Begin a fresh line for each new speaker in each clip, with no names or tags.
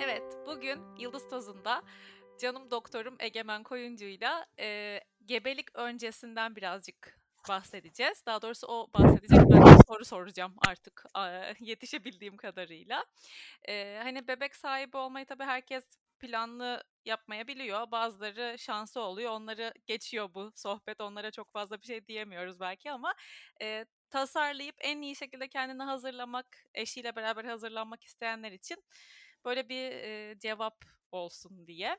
Evet, bugün Yıldız Tozu'nda canım doktorum Egemen Koyuncu'yla e, gebelik öncesinden birazcık bahsedeceğiz. Daha doğrusu o bahsedecek, ben de soru soracağım artık a, yetişebildiğim kadarıyla. E, hani bebek sahibi olmayı tabii herkes planlı yapmayabiliyor. Bazıları şansı oluyor, onları geçiyor bu sohbet. Onlara çok fazla bir şey diyemiyoruz belki ama e, tasarlayıp en iyi şekilde kendini hazırlamak, eşiyle beraber hazırlanmak isteyenler için böyle bir e, cevap olsun diye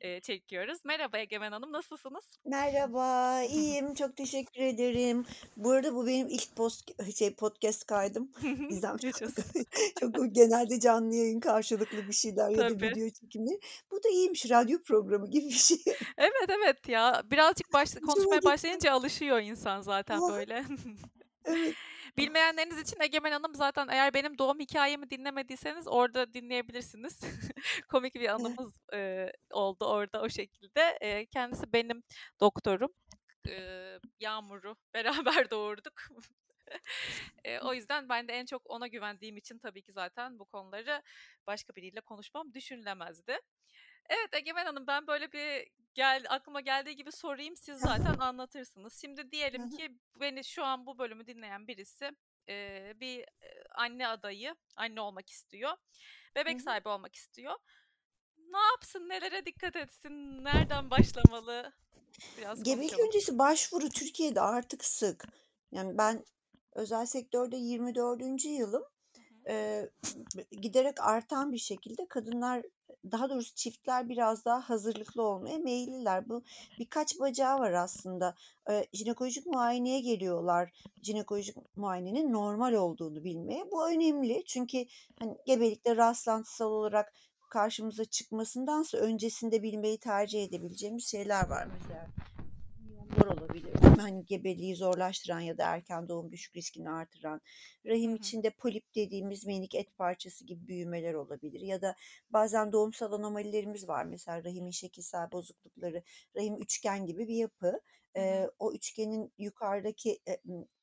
e, çekiyoruz. Merhaba Egemen Hanım, nasılsınız?
Merhaba, iyiyim. Çok teşekkür ederim. Bu arada bu benim ilk post, şey, podcast kaydım. Bizden çok, çok genelde canlı yayın karşılıklı bir şeyler ya da
Tabii.
video çekimleri. Bu da iyiymiş, radyo programı gibi bir şey.
Evet evet ya birazcık baş,
Hoşuma
konuşmaya başlayınca alışıyor insan zaten böyle.
evet.
Bilmeyenleriniz için Egemen Hanım zaten eğer benim doğum hikayemi dinlemediyseniz orada dinleyebilirsiniz. Komik bir anımız e, oldu orada o şekilde. E, kendisi benim doktorum. E, Yağmur'u beraber doğurduk. E, o yüzden ben de en çok ona güvendiğim için tabii ki zaten bu konuları başka biriyle konuşmam düşünülemezdi. Evet Egemen Hanım ben böyle bir gel aklıma geldiği gibi sorayım siz zaten anlatırsınız. Şimdi diyelim ki beni şu an bu bölümü dinleyen birisi e, bir anne adayı, anne olmak istiyor. Bebek sahibi olmak istiyor. Ne yapsın, nelere dikkat etsin, nereden başlamalı? Biraz
Gebelik
konuşalım.
öncesi başvuru Türkiye'de artık sık. Yani ben özel sektörde 24. yılım. Eee, giderek artan bir şekilde kadınlar daha doğrusu çiftler biraz daha hazırlıklı olmaya meyilliler. Bu birkaç bacağı var aslında. Eee, jinekolojik muayeneye geliyorlar. Jinekolojik muayenenin normal olduğunu bilmeye. Bu önemli çünkü hani gebelikte rastlantısal olarak karşımıza çıkmasındansa öncesinde bilmeyi tercih edebileceğimiz şeyler var mesela. Miyomlar olabilir. Hani gebeliği zorlaştıran ya da erken doğum düşük riskini artıran. Rahim içinde polip dediğimiz minik et parçası gibi büyümeler olabilir. Ya da bazen doğumsal anomalilerimiz var. Mesela rahimin şekilsel bozuklukları. Rahim üçgen gibi bir yapı. Ee, o üçgenin yukarıdaki e,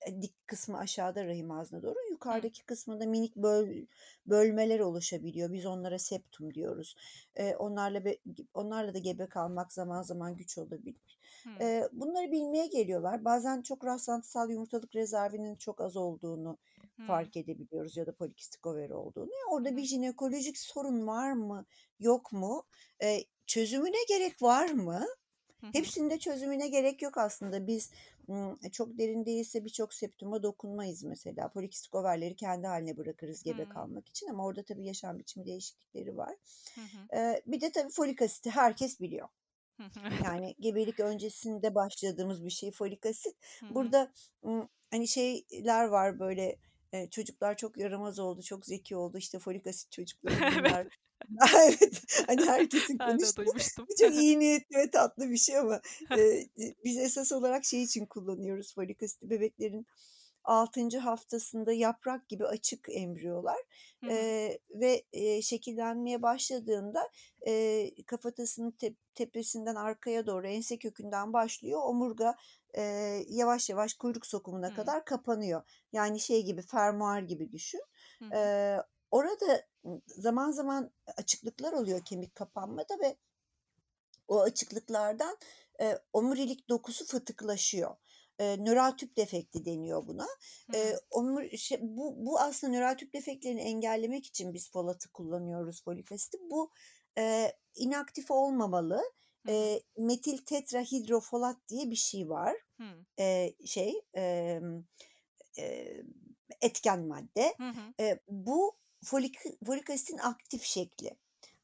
e, dik kısmı aşağıda rahim ağzına doğru. Yukarıdaki kısmında minik böl, bölmeler oluşabiliyor. Biz onlara septum diyoruz. Ee, onlarla be, onlarla da gebe kalmak zaman zaman güç olabilir. Ee, bunları bilmeye geliyorlar. Bazen çok rastlantısal yumurtalık rezervinin çok az olduğunu
Hı.
fark edebiliyoruz ya da polikistik overi olduğunu. Orada bir
hı.
jinekolojik sorun var mı, yok mu? Ee, çözümüne gerek var mı? Hepsinde çözümüne gerek yok aslında. Biz çok derin değilse birçok septuma dokunmayız mesela. Polikistik overleri kendi haline bırakırız gebe
Hı.
kalmak için ama orada tabii yaşam biçimi değişiklikleri var.
Hı.
Ee, bir de tabii folik asiti herkes biliyor. Yani gebelik öncesinde başladığımız bir şey folik asit. Burada hani şeyler var böyle e, çocuklar çok yaramaz oldu, çok zeki oldu. İşte folik asit çocukları bunlar. evet. Hani herkesin konuştuğu. çok iyi niyetli ve tatlı bir şey ama e, biz esas olarak şey için kullanıyoruz folik asiti. Bebeklerin 6. haftasında yaprak gibi açık embriyolar
Hı hı.
e, ve e, şekillenmeye başladığında e, kafatasının te- tepesinden arkaya doğru ense kökünden başlıyor. Omurga e, yavaş yavaş kuyruk sokumuna
Hı.
kadar kapanıyor. Yani şey gibi fermuar gibi düşün.
Hı hı.
E, orada zaman zaman açıklıklar oluyor kemik kapanmada ve o açıklıklardan e, omurilik dokusu fıtıklaşıyor. E, nöral tüp defekti deniyor buna. E, omur, şey, bu, bu aslında nöral tüp defektlerini engellemek için biz folatı kullanıyoruz folik asiti. Bu e, inaktif olmamalı. E, metil tetrahidrofolat diye bir şey var.
Hı.
E, şey e, e, etken madde.
Hı hı.
E, bu folik, folik asitin aktif şekli.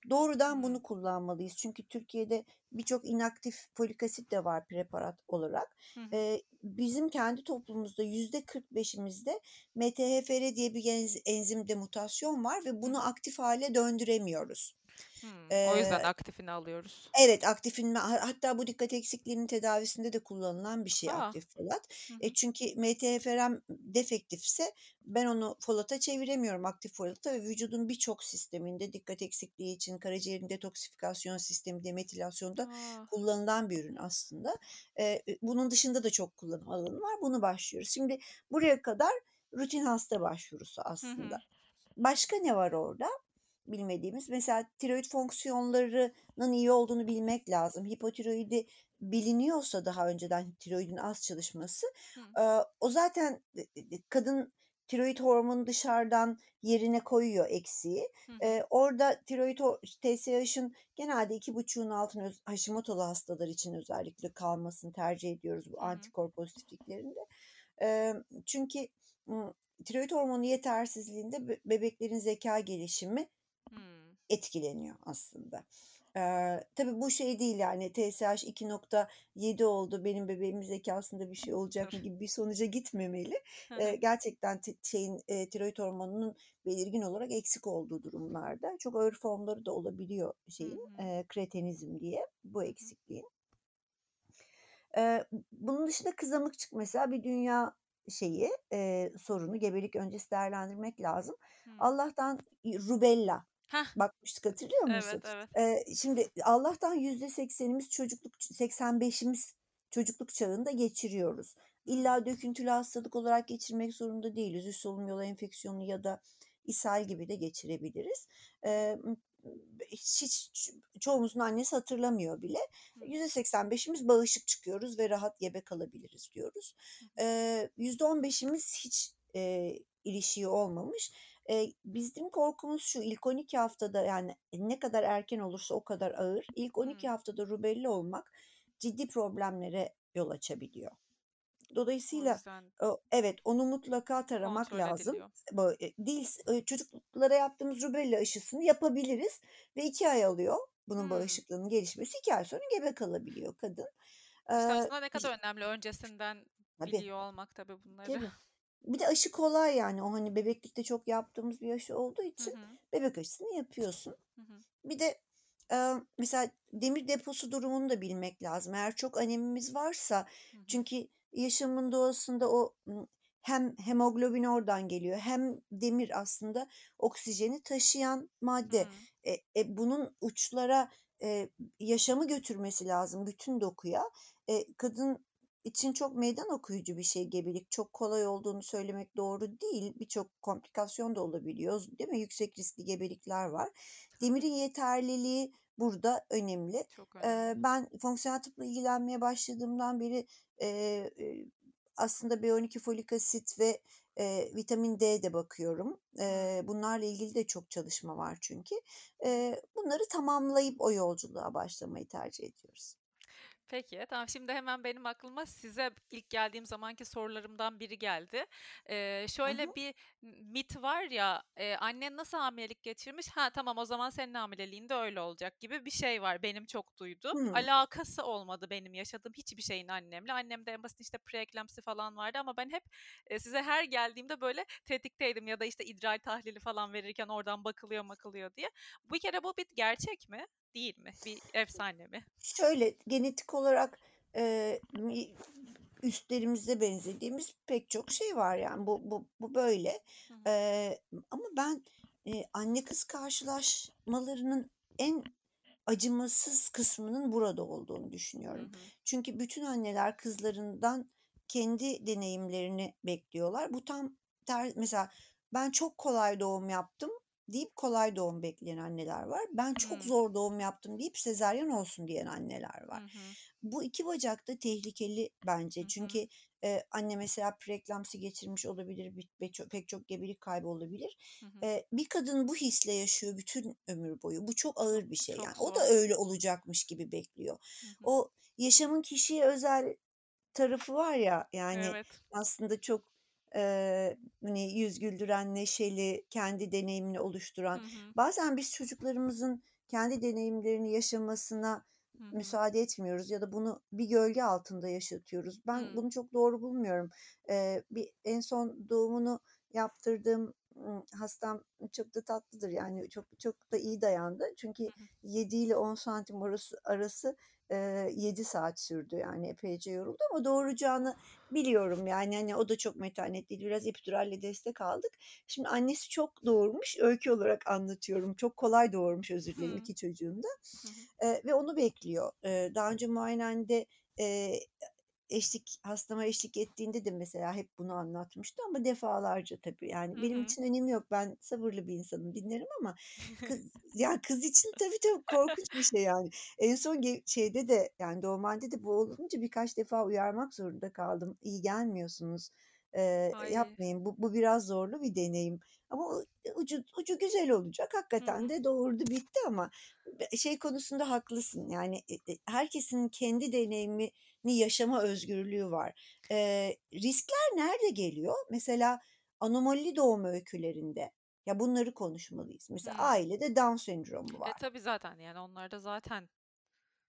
Doğrudan bunu kullanmalıyız. Çünkü Türkiye'de birçok inaktif folik asit de var preparat olarak.
Hı hı.
Ee, bizim kendi toplumumuzda yüzde 45'imizde MTHFR diye bir enz- enzimde mutasyon var ve bunu aktif hale döndüremiyoruz.
Hı. O yüzden aktifini alıyoruz.
Evet aktifin hatta bu dikkat eksikliğinin tedavisinde de kullanılan bir şey
Aa.
aktif folat.
Hı
E çünkü MTHFR'm defektifse ben onu folata çeviremiyorum aktif folata ve vücudun birçok sisteminde dikkat eksikliği için karaciğerin detoksifikasyon sistemi demetilasyonda
Aa.
kullanılan bir ürün aslında. E, bunun dışında da çok kullanım alanı var. Bunu başlıyoruz. Şimdi buraya kadar rutin hasta başvurusu
Hı
aslında.
hı.
Başka ne var orada? Bilmediğimiz mesela tiroid fonksiyonlarının iyi olduğunu bilmek lazım. Hipotiroidi biliniyorsa daha önceden tiroidin az çalışması
Hı.
e, o zaten kadın tiroid hormonu dışarıdan yerine koyuyor eksiği.
Hı.
E, orada tiroid TSH'ın genelde iki buçuğun altına Hashimoto'lu hastalar için özellikle kalmasını tercih ediyoruz bu
Hı
antikor pozitifliklerinde. E, çünkü tiroid hormonu yetersizliğinde be- bebeklerin zeka gelişimi
Hmm.
etkileniyor aslında. Ee, tabii bu şey değil yani TSH 2.7 oldu benim bebeğimin zekasında bir şey olacak mı gibi bir sonuca gitmemeli. Ee, gerçekten şeyin e, tiroid hormonunun belirgin olarak eksik olduğu durumlarda çok ağır formları da olabiliyor şeyin e, kretenizm diye bu eksikliğin. Ee, bunun dışında kızamıkçık mesela bir dünya şeyi e, sorunu gebelik öncesi değerlendirmek lazım.
Hı.
Allah'tan rubella
Heh.
bakmıştık hatırlıyor
Evet,
musun?
evet.
Ee, şimdi Allah'tan yüzde seksenimiz çocukluk 85'imiz çocukluk çağında geçiriyoruz. İlla döküntülü hastalık olarak geçirmek zorunda değiliz. Üst solunum yolu enfeksiyonu ya da ishal gibi de geçirebiliriz. Ee, hiç, hiç çoğumuzun annesi hatırlamıyor bile.
Hı.
%85'imiz bağışık çıkıyoruz ve rahat gebe kalabiliriz diyoruz. Ee, %15'imiz hiç e, ilişiği olmamış. E, bizim korkumuz şu ilk 12 haftada yani ne kadar erken olursa o kadar ağır. İlk 12
Hı.
haftada rubella olmak ciddi problemlere yol açabiliyor. Dolayısıyla o- evet onu mutlaka taramak lazım.
ediliyor.
Böyle, değil e, çocuklara yaptığımız rubella aşısını yapabiliriz ve iki ay alıyor bunun
Hmm.
bağışıklığının gelişmesi. iki ay sonra gebe kalabiliyor kadın.
İşte
Ee,
aslında ne kadar önemli öncesinden
tabii
biliyor olmak tabii bunları.
tabii. Bir de aşı kolay yani o hani bebeklikte çok yaptığımız bir aşı olduğu
Hı
için
hı.
bebek aşısını yapıyorsun.
Hı hı.
Bir de e, mesela demir deposu durumunu da bilmek lazım. Eğer çok anemimiz varsa
Hı hı.
çünkü yaşamın doğasında o hem hemoglobin oradan geliyor hem demir aslında oksijeni taşıyan madde.
Hı.
E, e, bunun uçlara e, yaşamı götürmesi lazım bütün dokuya. E, kadın için çok meydan okuyucu bir şey gebelik. Çok kolay olduğunu söylemek doğru değil. Birçok komplikasyon da olabiliyor. Değil mi? Yüksek riskli gebelikler var. Demirin yeterliliği burada önemli.
Çok
Ee,
önemli.
ben fonksiyonel tıpla ilgilenmeye başladığımdan beri e, e, aslında B12 folik asit ve e, vitamin D de bakıyorum. E, bunlarla ilgili de çok çalışma var çünkü. E, bunları tamamlayıp o yolculuğa başlamayı tercih ediyoruz.
Peki, tamam. Şimdi hemen benim aklıma size ilk geldiğim zamanki sorularımdan biri geldi. Ee, şöyle
hı.
bir mit var ya, e, annen nasıl hamilelik geçirmiş? Ha tamam o zaman senin hamileliğin de öyle olacak gibi bir şey var. Benim çok duyduğum.
Hmm.
Alakası olmadı benim yaşadığım hiçbir şeyin annemle. Annemde en basit işte preeklemsi falan vardı ama ben hep e, size her geldiğimde böyle tetikteydim ya da işte idrar tahlili falan verirken oradan bakılıyor makılıyor diye. Bu kere bu bir gerçek mi? Değil mi? Bir efsane mi?
Şöyle genetik olarak e, üstlerimize benzediğimiz pek çok şey var yani bu bu bu böyle.
Hı hı.
E, ama ben e, anne kız karşılaşmalarının en acımasız kısmının burada olduğunu
Hı
düşünüyorum.
hı.
Çünkü bütün anneler kızlarından kendi deneyimlerini bekliyorlar. Bu tam ter, mesela ben çok kolay doğum yaptım deyip kolay doğum bekleyen anneler var. Ben çok
Hı.
zor doğum yaptım deyip sezaryen olsun diyen anneler var.
hı.
Bu iki bacak da tehlikeli bence.
Hı hı.
Çünkü e, anne mesela preeklamsi geçirmiş olabilir, bir- çok, pek çok gebelik kaybı olabilir. E, bir kadın bu hisle yaşıyor bütün ömür boyu. Bu çok ağır bir şey.
çok
Yani o da
zor.
öyle olacakmış gibi bekliyor.
Hı hı.
O yaşamın kişiye özel tarafı var ya yani
Evet.
aslında çok e, hani yüz güldüren, neşeli, kendi deneyimini
Hı
oluşturan.
hı.
Bazen biz çocuklarımızın kendi deneyimlerini yaşamasına
Hı hı.
müsaade etmiyoruz ya da bunu bir gölge altında yaşatıyoruz. Ben
Hı.
bunu çok doğru bulmuyorum. Ee, bir en son doğumunu yaptırdığım ım, hastam çok da tatlıdır yani çok çok da iyi dayandı. Çünkü
Hı hı.
7 ile 10 santim arası, arası e, 7 saat sürdü. Yani epeyce yoruldu ama doğuracağını biliyorum. Yani hani o da çok metanetliydi biraz epiduralle destek aldık. Şimdi annesi çok doğurmuş öykü olarak anlatıyorum. Çok kolay doğurmuş özür dilerim iki çocuğunda e, ve onu bekliyor. E, daha önce muayenehanede e, eşlik hastama eşlik ettiğinde de mesela hep bunu anlatmıştı ama defalarca tabii. Yani
Hı
benim için önemi yok. Ben sabırlı bir insanım, dinlerim ama kız yani kız için tabii tabii korkunç bir şey yani. En son şeyde de yani doğum halinde de bu olunca birkaç defa uyarmak zorunda kaldım. İyi gelmiyorsunuz,
Ay.
yapmayın. Bu bu biraz zorlu bir deneyim ama u ucu ucu güzel olacak. Hakikaten
hı.
de doğurdu bitti ama şey konusunda haklısın. Yani, e e herkesin kendi deneyimini yaşama özgürlüğü var. Eee, riskler nerede geliyor? Mesela anomalili doğum öykülerinde. Ya, bunları konuşmalıyız. Mesela
Hımm.
ailede Down sendromu
E,
var.
tabii zaten yani onlarda zaten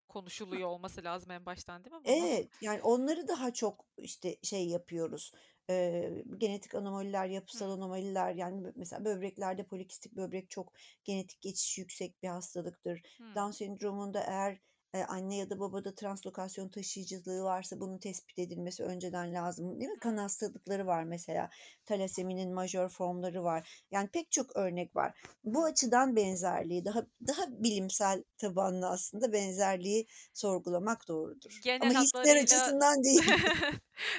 konuşuluyor olması lazım en baştan değil mi bunun?
Evet, yani onları daha çok, işte, şey yapıyoruz. Eee, genetik anomaliler, yapısal
Hımm.
anomaliler yani mesela böbreklerde polikistik böbrek çok genetik geçişi yüksek bir hastalıktır. Down
Hımm.
sendromunda eğer, anne ya da babada translokasyon taşıyıcılığı varsa bunun tespit edilmesi önceden lazım, değil mi? Kan hastalıkları var mesela. Talaseminin majör formları var. Yani pek çok örnek var. Bu açıdan benzerliği daha daha bilimsel tabanlı aslında benzerliği sorgulamak doğrudur.
Genel
Ama hisler
hatlarıyla
açısından değil.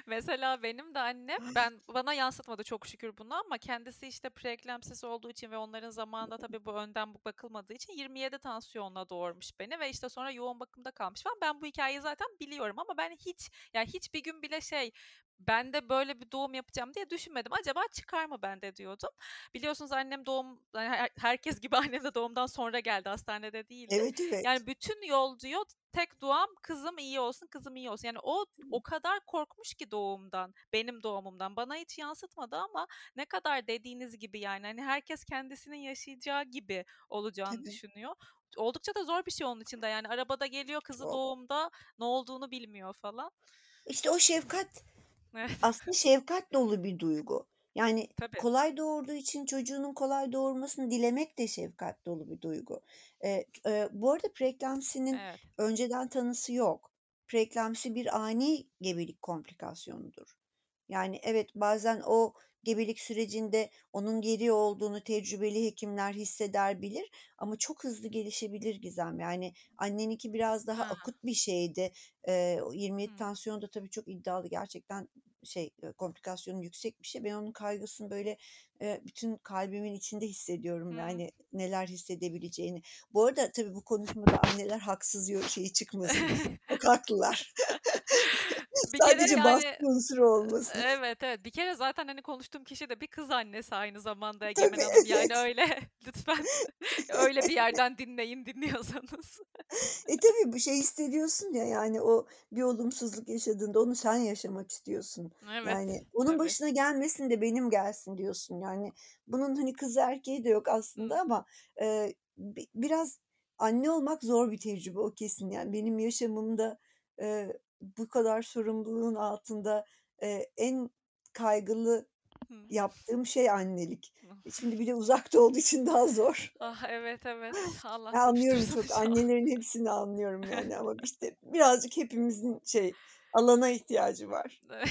Mesela benim de annem ben bana yansıtmadı çok şükür bunu ama kendisi, işte, preeklemsiz olduğu için ve onların zamanında tabii bu önden bakılmadığı için 27 tansiyonla doğurmuş beni ve, işte, sonra yoğun bakımda kalmış falan. Ben bu hikâyeyi zaten biliyorum ama ben hiç, ya, hiçbir gün bile şey, ben de böyle bir doğum yapacağım diye düşünmedim. Acaba çıkar mı bende diyordum. Biliyorsunuz annem doğum her herkes gibi annem de doğumdan sonra geldi, hastanede değildi.
Evet, evet.
Yani bütün yol diyor tek duam kızım iyi olsun, kızım iyi olsun. Yani o o kadar korkmuş ki doğumdan, benim doğumumdan. Bana hiç yansıtmadı ama ne kadar dediğiniz gibi yani, hani, herkes kendisinin yaşayacağı gibi olacağını
Tabii.
düşünüyor. Oldukça da zor bir şey onun için de yani arabada geliyor kızı doğumda, ne olduğunu bilmiyor falan.
İşte o şefkat,
Evet.
aslında şefkat dolu bir duygu. Yani
Tabii.
kolay doğurduğu için çocuğunun kolay doğurmasını dilemek de şefkat dolu bir duygu. Eee, eee, bu arada preeklampsinin
Evet.
önceden tanısı yok. Preeklampsi bir ani gebelik komplikasyonudur. Yani evet, bazen o gebelik sürecinde onun geriyor olduğunu tecrübeli hekimler hisseder, bilir ama çok hızlı gelişebilir Gizem. Yani anneninki biraz daha
Ha.
akut bir şeydi. O 27
Hımm.
tansiyon da tabii çok iddialı gerçekten şey, komplikasyonu yüksek bir şey. Ben onun kaygısını böyle, eee, bütün kalbimin içinde hissediyorum,
Hıı.
yani neler hissedebileceğini. Bu arada tabii bu konuşmada anneler haksız yo şeyi çıkmasın. Çok haklılar.
Bir kere
Sadece
yani
baskı unsuru olmasın.
Evet, evet. Bir kere zaten, hani, konuştuğum kişi de bir kız annesi aynı zamanda Egemen
Tabii,
Hanım. Yani
evet.
öyle lütfen öyle bir yerden dinleyin dinliyorsanız.
E, tabii, bir şey hissediyorsun ya, yani o bir olumsuzluk yaşadığında onu sen yaşamak istiyorsun.
Evet,
Yani onun
tabii.
başına gelmesin de benim gelsin diyorsun. Yani bunun, hani, kızı erkeği de yok aslında
hı.
ama, bi biraz anne olmak zor bir tecrübe, o kesin. Yani benim yaşamımda, eee, bu kadar sorumluluğun altında, eee, en kaygılı yaptığım şey annelik. E, şimdi bir de uzakta olduğu için daha zor.
Ah, evet, evet. Allah
anlıyorum
kavuştursun
çok, annelerin hepsini anlıyorum yani ama işte birazcık hepimizin şey, alana ihtiyacı var.
Evet.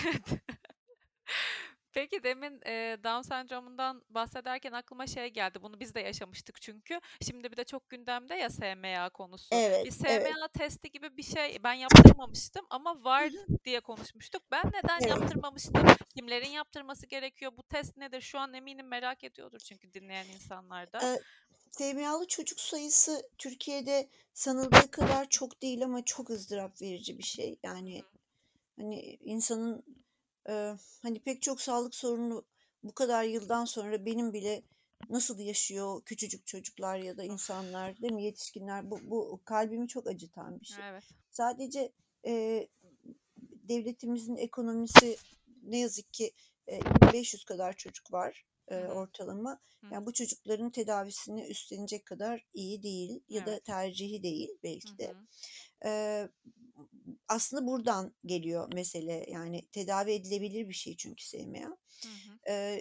Peki demin, eee, Down sendromundan bahsederken aklıma şey geldi, bunu biz de yaşamıştık çünkü. Şimdi bir de çok gündemde ya SMA konusu. Bir
Evet, evet.
SMA testi gibi bir şey ben yaptırmamıştım ama var diye konuşmuştuk. Ben neden
Evet.
yaptırmamıştım? Kimlerin yaptırması gerekiyor? Bu test nedir? Şu an eminim merak ediyordur çünkü dinleyen insanlar da.
SMA'lı çocuk sayısı Türkiye'de sanıldığı kadar çok değil ama çok ızdırap verici bir şey. Yani, hani, insanın, eee, hani, pek çok sağlık sorunu bu kadar yıldan sonra benim bile nasıl yaşıyor küçücük çocuklar ya da insanlar, değil mi, yetişkinler? Bu bu kalbimi çok acıtan bir şey.
Evet.
Sadece, eee, devletimizin ekonomisi ne yazık ki, eee, 2.500 kadar çocuk var,
hı.
ortalama. Yani bu çocukların tedavisini üstlenecek kadar iyi değil ya da tercihi değil belki de.
hı.
Aslında buradan geliyor mesele. Yani tedavi edilebilir bir şey çünkü SMA.
Hı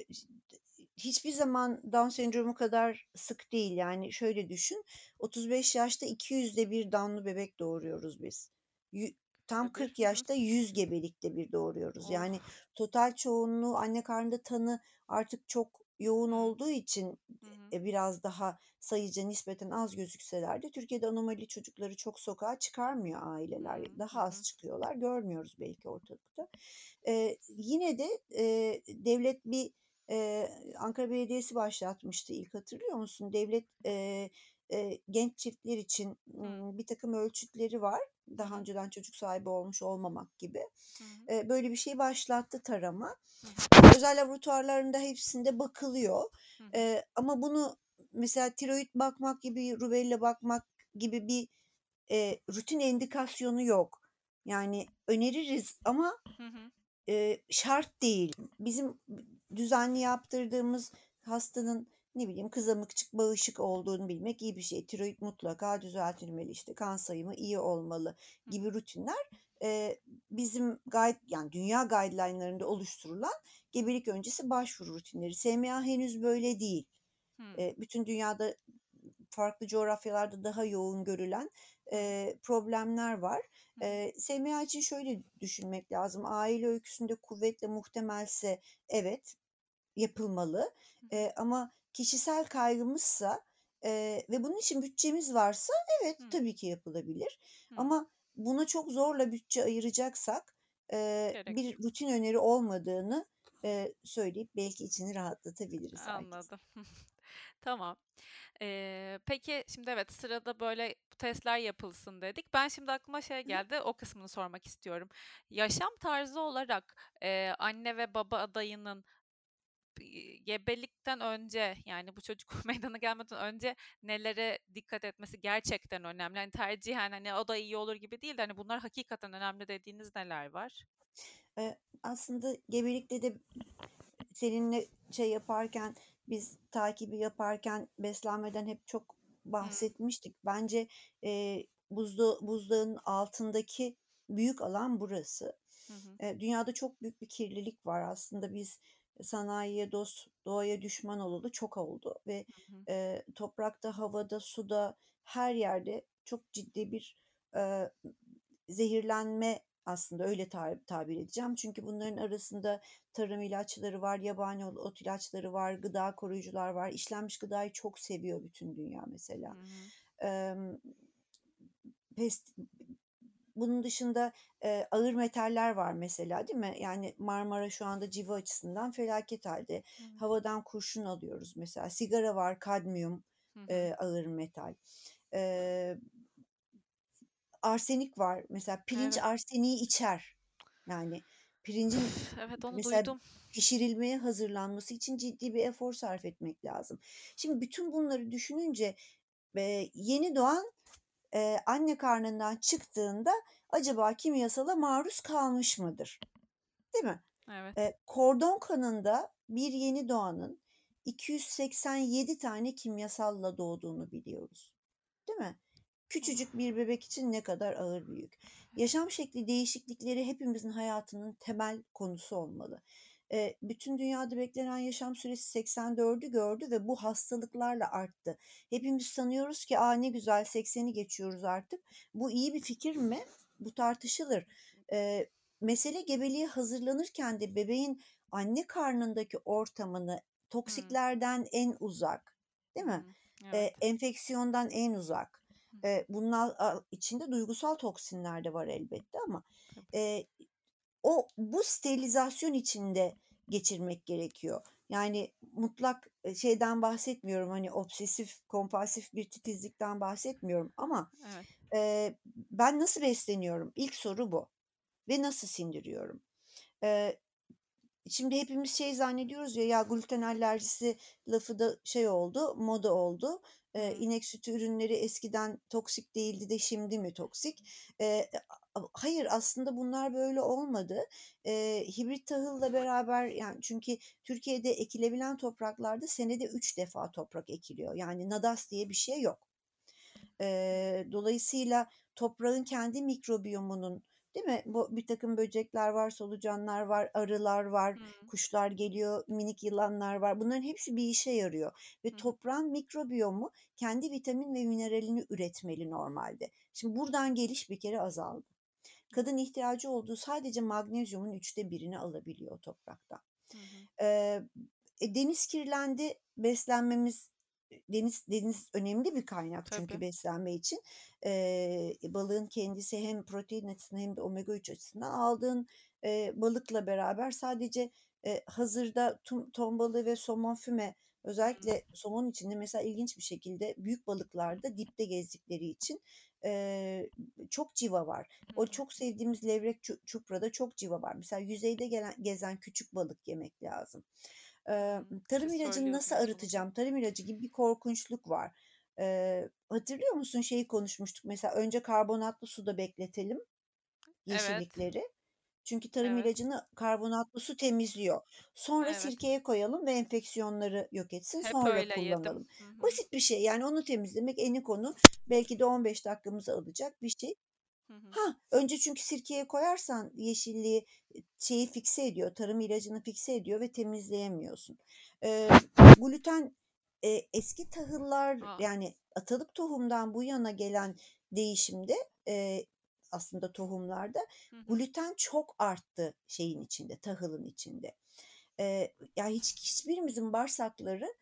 hiçbir zaman Down sendromu kadar sık değil. Yani şöyle düşün, 35 yaşta 200'de 1 Down'lu bebek doğuruyoruz biz. Yü tam
Tabii.
40
Hı hı.
yaşta 100 gebelikte 1 doğuruyoruz.
Oh.
Yani total çoğunluğu anne karnında tanı artık çok yoğun olduğu için
Hı hı.
e, biraz daha sayıca nispeten az gözükseler de Türkiye'de anomali çocukları çok sokağa çıkarmıyor aileler.
Hı hı.
Daha az çıkıyorlar. Görmüyoruz belki ortalıkta. Eee, yine de e, devlet bir e, Ankara Belediyesi başlatmıştı ilk hatırlıyor musun? Devlet e, e, genç çiftler için
Hı.
m, bir takım ölçütleri var. Daha önceden çocuk sahibi olmuş olmamak gibi.
Hı hı.
Böyle bir şey başlattı tarama.
Hı hı.
Özel laboratuvarlarında hepsinde bakılıyor.
Hı hı.
Ama bunu mesela tiroid bakmak gibi, rubella bakmak gibi bir e, rutin indikasyonu yok. Yani öneririz ama
Hı hı.
e, şart değil. Bizim düzenli yaptırdığımız hastanın ne bileyim kızamıkçık bağışık olduğunu bilmek iyi bir şey. Tiroid mutlaka düzeltilmeli işte kan sayımı iyi olmalı gibi rutinler e, bizim guide yani dünya guideline'larında oluşturulan gebelik öncesi başvuru rutinleri. SMA henüz böyle değil. E, bütün dünyada farklı coğrafyalarda daha yoğun görülen e, problemler var. E, SMA için şöyle düşünmek lazım. Aile öyküsünde kuvvetle muhtemelse evet yapılmalı. E, ama kişisel kaygımızsa e, ve bunun için bütçemiz varsa evet
Hı.
tabii ki yapılabilir.
Hı.
Ama buna çok zorla bütçe ayıracaksak e,
Gerek
bir
yok.
rutin öneri olmadığını e, söyleyip belki içini rahatlatabiliriz.
Anladım. Tamam. Eee, peki şimdi evet sırada böyle testler yapılsın dedik. Ben şimdi aklıma şey
hı.
geldi. O kısmını sormak istiyorum. Yaşam tarzı olarak eee, anne ve baba adayının gebelikten önce yani bu çocuk meydana gelmeden önce nelere dikkat etmesi gerçekten önemli? Hani tercihen hani o da iyi olur gibi değil de hani bunlar hakikaten önemli dediğiniz neler var?
E, aslında gebelikte de seninle şey yaparken biz takibi yaparken beslenmeden hep çok bahsetmiştik. Bence e, buzda, buzdağının altındaki büyük alan burası.
Hı hı.
E, dünyada çok büyük bir kirlilik var aslında biz sanayiye dost, doğaya düşman olalı çok oldu ve
Hı hı.
e, toprakta, havada, suda her yerde çok ciddi bir e, zehirlenme aslında öyle tar- tabir edeceğim. Çünkü bunların arasında tarım ilaçları var, yabani ot ilaçları var, gıda koruyucular var. İşlenmiş gıdayı çok seviyor bütün dünya
Hı
mesela.
hı.
Emm, pest bunun dışında e, ağır metaller var mesela değil mi? Yani Marmara şu anda civa açısından felaket halde.
Evet.
Havadan kurşun alıyoruz mesela. Sigara var, kadmiyum,
Hı hı.
e, ağır metal. E, arsenik var. Mesela pirinç
Evet.
arseniği içer. Yani pirincin
Evet onu
mesela
duydum.
pişirilmeye hazırlanması için ciddi bir efor sarf etmek lazım. Şimdi bütün bunları düşününce e, yeni doğan e, anne karnından çıktığında acaba kimyasala maruz kalmış mıdır? Değil mi?
Evet.
E, kordon kanında bir yeni doğanın 287 tane kimyasalla doğduğunu biliyoruz. Değil mi? Küçücük bir bebek için ne kadar ağır bir yük. Yaşam şekli değişiklikleri hepimizin hayatının temel konusu olmalı. E, bütün dünyada beklenen yaşam süresi 84'ü gördü ve bu hastalıklarla arttı. Hepimiz sanıyoruz ki aa ne güzel 80'i geçiyoruz artık. Bu iyi bir fikir mi? Bu tartışılır. E, mesele gebeliğe hazırlanırken de bebeğin anne karnındaki ortamını toksiklerden en uzak, değil mi? E,
Evet.
enfeksiyondan en uzak. E, a, içinde duygusal toksinler de var elbette ama e, o bu sterilizasyon içinde geçirmek gerekiyor. Yani mutlak e, şeyden bahsetmiyorum hani obsesif kompulsif bir titizlikten bahsetmiyorum ama
Evet.
e, ben nasıl besleniyorum? İlk soru bu ve nasıl sindiriyorum? E, şimdi hepimiz şey zannediyoruz ya ya gluten alerjisi lafı da şey oldu, moda oldu. Ee, inek sütü ürünleri eskiden toksik değildi de şimdi mi toksik? A- hayır aslında bunlar böyle olmadı. Ee, hibrit tahılla beraber yani çünkü Türkiye'de ekilebilen topraklarda senede üç defa toprak ekiliyor. Yani nadas diye bir şey yok. Eee, dolayısıyla toprağın kendi mikrobiyomunun değil mi? Bu bir takım böcekler var, solucanlar var, arılar var,
Hı.
kuşlar geliyor, minik yılanlar var. Bunların hepsi bir işe yarıyor ve
Hı.
toprağın mikrobiyomu kendi vitamin ve mineralini üretmeli normalde. Şimdi buradan geliş bir kere azaldı. Kadın ihtiyacı olduğu sadece magnezyumun üçte birini alabiliyor topraktan.
Hı hı.
E, deniz kirlendi, beslenmemiz deniz deniz önemli bir kaynak çünkü
Tabii.
beslenme için. Eee, balığın kendisi hem protein açısından hem de omega 3 açısından aldığın, eee, balıkla beraber sadece, eee, hazırda tum ton balığı ve somon füme özellikle somon için de mesela ilginç bir şekilde büyük balıklarda dipte gezdikleri için, eee, çok civa var. O çok sevdiğimiz levrek, çu çuprada çok civa var. Mesela yüzeyde gelen gezen küçük balık yemek lazım.
Hımm.
tarım
Siz
ilacını nasıl arıtacağım? Tarım ilacı gibi bir korkunçluk var. Eee, hatırlıyor musun şeyi konuşmuştuk mesela önce karbonatlı suda bekletelim
Evet.
Çünkü tarım
Evet.
ilacını karbonatlı su temizliyor. Sonra
Evet.
sirkeye koyalım ve enfeksiyonları yok etsin,
Hep
sonra
öyle yedim.
kullanalım.
Hı hı.
Basit bir şey yani onu temizlemek eni konu. Belki de 15 dakikamızı alacak bir şey.
Hı hı.
Hah, önce çünkü sirkeye koyarsan yeşilliği, şeyi fikse ediyor, tarım ilacını fikse ediyor ve temizleyemiyorsun. Eee, gluten, eee, eski tahıllar
A!
yani atalık tohumdan bu yana gelen değişimde, eee, aslında tohumlarda gluten çok arttı şeyin içinde, tahılın içinde. Eee, ya hiç hiçbirimizin bağırsakları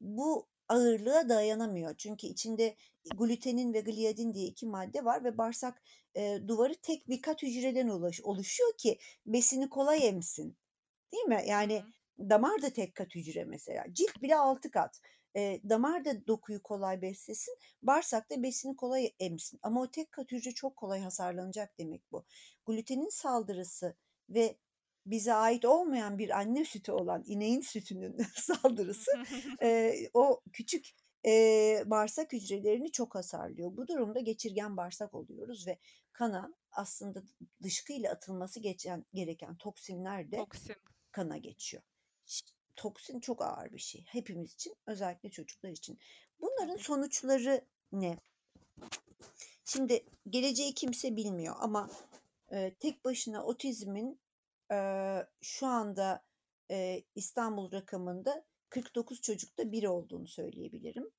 bu ağırlığa dayanamıyor. Çünkü içinde glutenin ve gliadin diye 2 madde var ve bağırsak, eee, duvarı tek bir kat hücreden ulaş oluşuyor ki besini kolay emsin. Değil mi? Yani
hı.
damar da tek kat hücre mesela. Cilt bile 6 kat. Eee, damar da dokuyu kolay beslesin, bağırsak da besini kolay emsin. Ama o tek kat hücre çok kolay hasarlanacak demek bu. Glutenin saldırısı ve bize ait olmayan bir anne sütü olan ineğin sütünün saldırısı, eee, o küçük, eee, bağırsak hücrelerini çok hasarlıyor. Bu durumda geçirgen bağırsak oluyoruz ve kana aslında dışkıyla atılması geçen gereken toksinler de
Toksin.
kana geçiyor. Toksin çok ağır bir şey hepimiz için, özellikle çocuklar için. Bunların sonuçları ne? Şimdi geleceği kimse bilmiyor ama, eee, tek başına otizmin, eee, şu anda, eee, İstanbul rakamında 49 çocukta 1 olduğunu söyleyebilirim.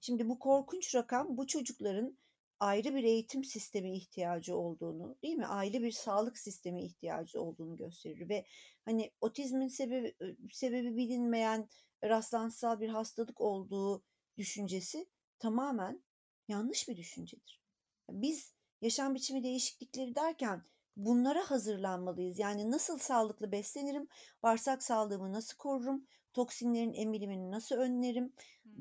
Şimdi bu korkunç rakam bu çocukların ayrı bir eğitim sistemi ihtiyacı olduğunu, değil mi? Ayrı bir sağlık sistemi ihtiyacı olduğunu gösterir ve hani otizmin sebebi sebebi bilinmeyen rastlantısal bir hastalık olduğu düşüncesi tamamen yanlış bir düşüncedir. Biz yaşam biçimi değişiklikleri derken bunlara hazırlanmalıyız. Yani nasıl sağlıklı beslenirim, bağırsak sağlığımı nasıl korurum, toksinlerin emilimini nasıl önlerim,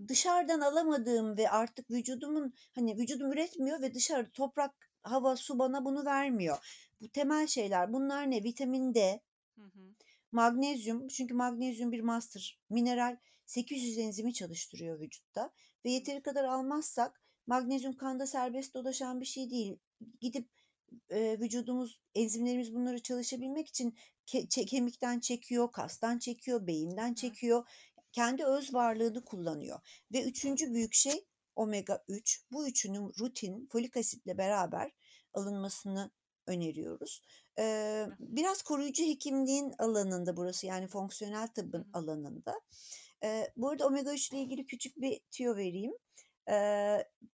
dışarıdan alamadığım ve artık vücudumun hani vücudum üretmiyor ve dışarıda toprak, hava, su bana bunu vermiyor. Bu temel şeyler. Bunlar ne? Vitamin D,
Hı hı.
magnezyum çünkü magnezyum bir master mineral 800 enzimi çalıştırıyor vücutta ve yeteri kadar almazsak magnezyum kanda serbest dolaşan bir şey değil. Gidip, eee, vücudumuz, enzimlerimiz bunları çalışabilmek için ke çe kemikten çekiyor, kastan çekiyor, beyinden çekiyor. Kendi öz varlığını kullanıyor ve 3'üncü büyük şey omega 3. Bu üçünün rutin folik asitle beraber alınmasını öneriyoruz. Eee, biraz koruyucu hekimliğin alanında burası, yani fonksiyonel tıbbın alanında. Eee, bu arada omega 3 ile ilgili küçük bir tüyo vereyim.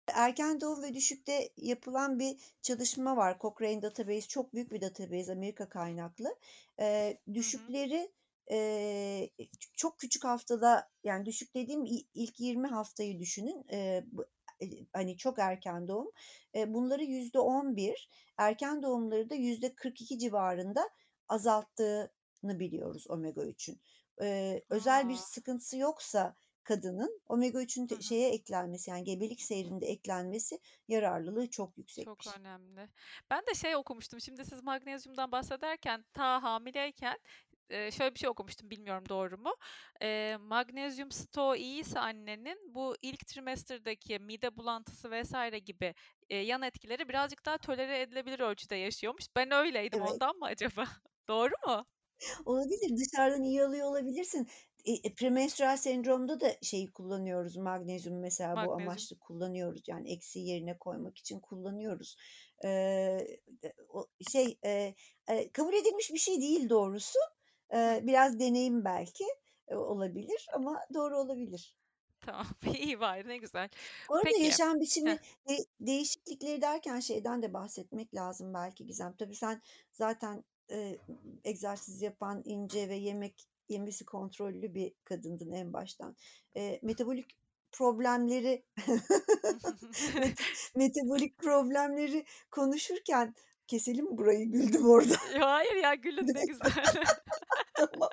Erken doğum ve düşükte yapılan bir çalışma var. Cochrane Database çok büyük bir database, Amerika kaynaklı. Düşükleri, eee, çok küçük haftada, yani düşük dediğim ilk 20 haftayı düşünün. Bu hani çok erken doğum. Eee, bunları %11, erken doğumları da %42 civarında azalttığını biliyoruz omega 3'ün. Eee, özel bir sıkıntısı yoksa kadının omega 3'ün
Hı
te
hı.
şeye eklenmesi, yani gebelik seyrinde eklenmesi yararlılığı çok
Çok
yüksekmiş.
önemli. Ben de şey okumuştum, şimdi siz magnezyumdan bahsederken ta hamileyken, şöyle bir şey okumuştum, bilmiyorum doğru mu? Eee, magnezyum stoğu iyiyse annenin bu ilk trimesterdeki mide bulantısı vs. gibi, eee, yan etkileri birazcık daha tolere edilebilir ölçüde yaşıyormuş. Ben öyleydim,
Evet.
ondan mı acaba? Doğru mu?
Olabilir, dışarıdan iyi alıyor olabilirsin. İii, premenstrüel sendromda da şeyi kullanıyoruz, magnezyumu mesela bu
Magnezyum.
amaçlı kullanıyoruz. Yani eksiği yerine koymak için kullanıyoruz. Eee, o şey, eee, eee, kabul edilmiş bir şey değil doğrusu. Eee, biraz deneyim belki, eee, olabilir ama doğru olabilir.
Tamam, iyi bari, ne güzel.
Bu arada
Peki.
yaşam
Heh.
biçimi de değişiklikleri derken şeyden de bahsetmek lazım belki Gizem. Tabii sen zaten, eee, egzersiz yapan, ince ve yemek yemesi kontrollü bir kadındın en baştan. Eee, metabolik problemleri meta metabolik problemleri konuşurken keselim burayı? Güldüm orada.
Hayır ya gülün ne güzel.
Tamam.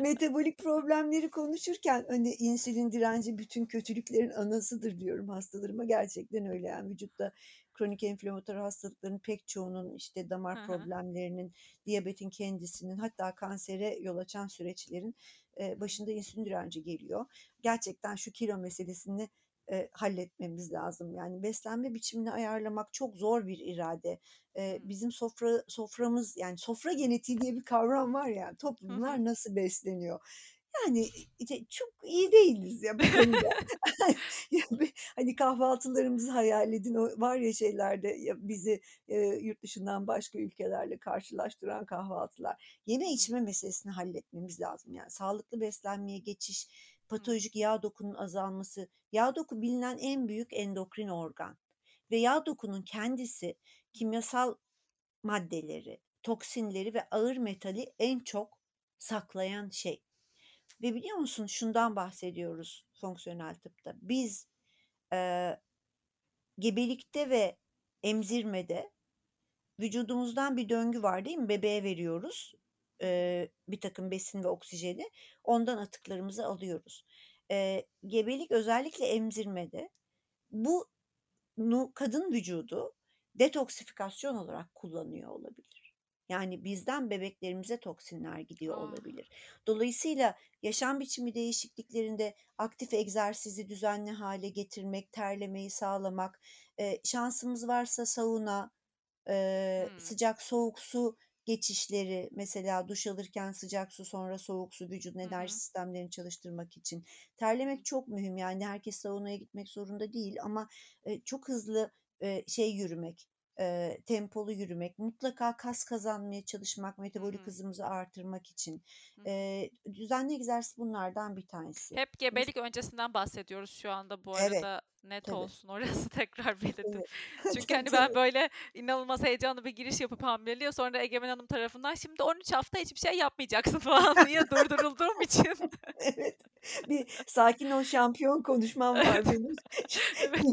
Metabolik problemleri konuşurken hani insülin direnci bütün kötülüklerin anasıdır diyorum hastalarıma. Gerçekten öyle yani vücutta kronik enflamatuar hastalıkların pek çoğunun işte damar
hı.
problemlerinin, diyabetin kendisinin hatta kansere yol açan süreçlerin e, başında insülin direnci geliyor. Gerçekten şu kilo meselesini e, halletmemiz lazım. Yani beslenme biçimini ayarlamak çok zor bir irade. E, bizim sofra soframız yani sofra genetiği diye bir kavram var ya
hı.
toplumlar nasıl besleniyor? Yani işte çok iyi değiliz ya bu konuda. Hani kahvaltılarımızı hayal edin o var ya şeylerde ya bizi e, yurt dışından başka ülkelerle karşılaştıran kahvaltılar. Yeme içme meselesini halletmemiz lazım. Yani sağlıklı beslenmeye geçiş, patolojik yağ dokunun azalması. Yağ doku bilinen en büyük endokrin organ ve yağ dokunun kendisi kimyasal maddeleri, toksinleri ve ağır metali en çok saklayan şey. Ve biliyor musun şundan bahsediyoruz fonksiyonel tıpta. Biz eee, gebelikte ve emzirmede vücudumuzdan bir döngü var değil mi? Bebeğe veriyoruz eee, bir takım besin ve oksijeni. Ondan atıklarımızı alıyoruz. Eee, gebelik özellikle emzirmede bu kadın vücudu detoksifikasyon olarak kullanıyor olabilir. Yani bizden bebeklerimize toksinler gidiyor olabilir. Dolayısıyla yaşam biçimi değişikliklerinde aktif egzersizi düzenli hale getirmek, terlemeyi sağlamak, eee, şansımız varsa sauna, eee,
Hımm.
sıcak soğuk su geçişleri mesela duş alırken sıcak su sonra soğuk su vücudun enerji sistemlerini çalıştırmak için. Terlemek çok mühim yani herkes saunaya gitmek zorunda değil ama e, çok hızlı e, şey yürümek, e, tempolu yürümek, mutlaka kas kazanmaya çalışmak, metabolik
hı.
hızımızı artırmak için. E, düzenli egzersiz bunlardan bir tanesi.
Hep gebelik öncesinden bahsediyoruz şu anda bu arada net
tabii,
olsun orası tekrar belirteyim.
evet,
Çünkü hani ben böyle inanılmaz heyecanlı bir giriş yapıp hamileliğe sonra Egemen Hanım tarafından şimdi 13 hafta hiçbir şey yapmayacaksın falan diye durdurulduğum için.
Evet. Bir sakin ol şampiyon konuşmam var
Evet.
benim.
Evet.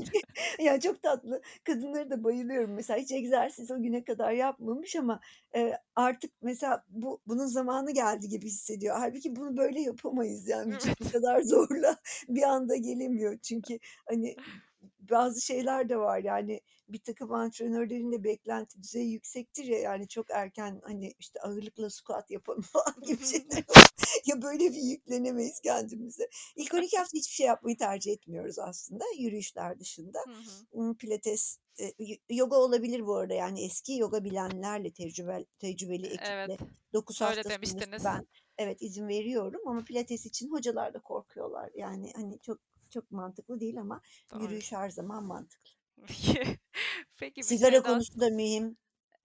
ya çok tatlı. Kadınları da bayılıyorum. Mesela hiç egzersiz o güne kadar yapmamış ama e, artık mesela bu bunun zamanı geldi gibi hissediyor. Halbuki bunu böyle yapamayız yani vücut bu
Evet.
kadar zorla bir anda gelemiyor. Çünkü hani bazı şeyler de var yani bir takım antrenörlerin de beklenti düzeyi yüksektir ya yani çok erken hani işte ağırlıkla squat yapalım falan gibi şeyler ya böyle bir yüklenemeyiz kendimize. İlk 12 hafta hiçbir şey yapmayı tercih etmiyoruz aslında yürüyüşler dışında.
Hı hı.
Pilates, e, yoga olabilir bu arada yani eski yoga bilenlerle tecrübeli, tecrübeli
Evet.
ekiple 9
Öyle
hafta sonrası
demiştiniz.
ben evet izin veriyorum ama pilates için hocalar da korkuyorlar. Yani hani çok çok mantıklı değil ama
Doğru.
yürüyüş her zaman mantıklı.
Peki,
Sigara
şey
konusu da mühim.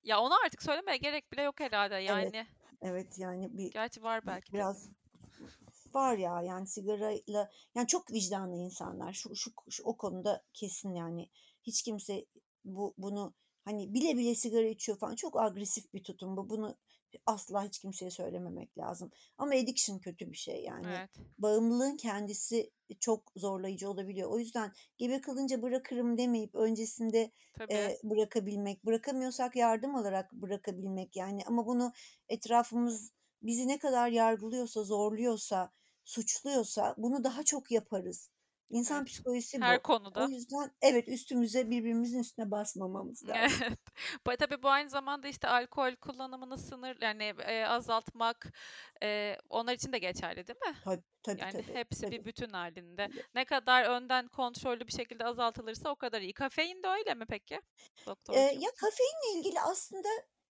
Ya onu artık söylemeye gerek bile yok herhalde
Evet,
yani.
evet yani bir
Gerçi var belki de.
biraz var ya yani sigarayla yani çok vicdanlı insanlar şu, şu, şu o konuda kesin yani hiç kimse bu bunu hani bile bile sigara içiyor falan çok agresif bir tutum bu bunu asla hiç kimseye söylememek lazım ama addiction kötü bir şey yani
Evet.
bağımlılığın kendisi çok zorlayıcı olabiliyor o yüzden gebe kalınca bırakırım demeyip öncesinde
Tabii.
e, bırakabilmek bırakamıyorsak yardım alarak bırakabilmek yani ama bunu etrafımız bizi ne kadar yargılıyorsa zorluyorsa suçluyorsa bunu daha çok yaparız. İnsan
Evet.
psikolojisi
Her
bu. O
konuda.
yüzden evet üstümüze birbirimizin üstüne basmamamız lazım.
Evet. Tabii bu aynı zamanda işte alkol kullanımını sınır yani e, azaltmak e, onlar için de geçerli değil mi?
Tabii tabii
Yani
tabii.
hepsi bir
tabii,
bütün halinde.
tabii.
Ne kadar önden kontrollü bir şekilde azaltılırsa o kadar iyi. Kafein de öyle mi peki
Ee,
doktorcuğum?
ya kafeinle ilgili aslında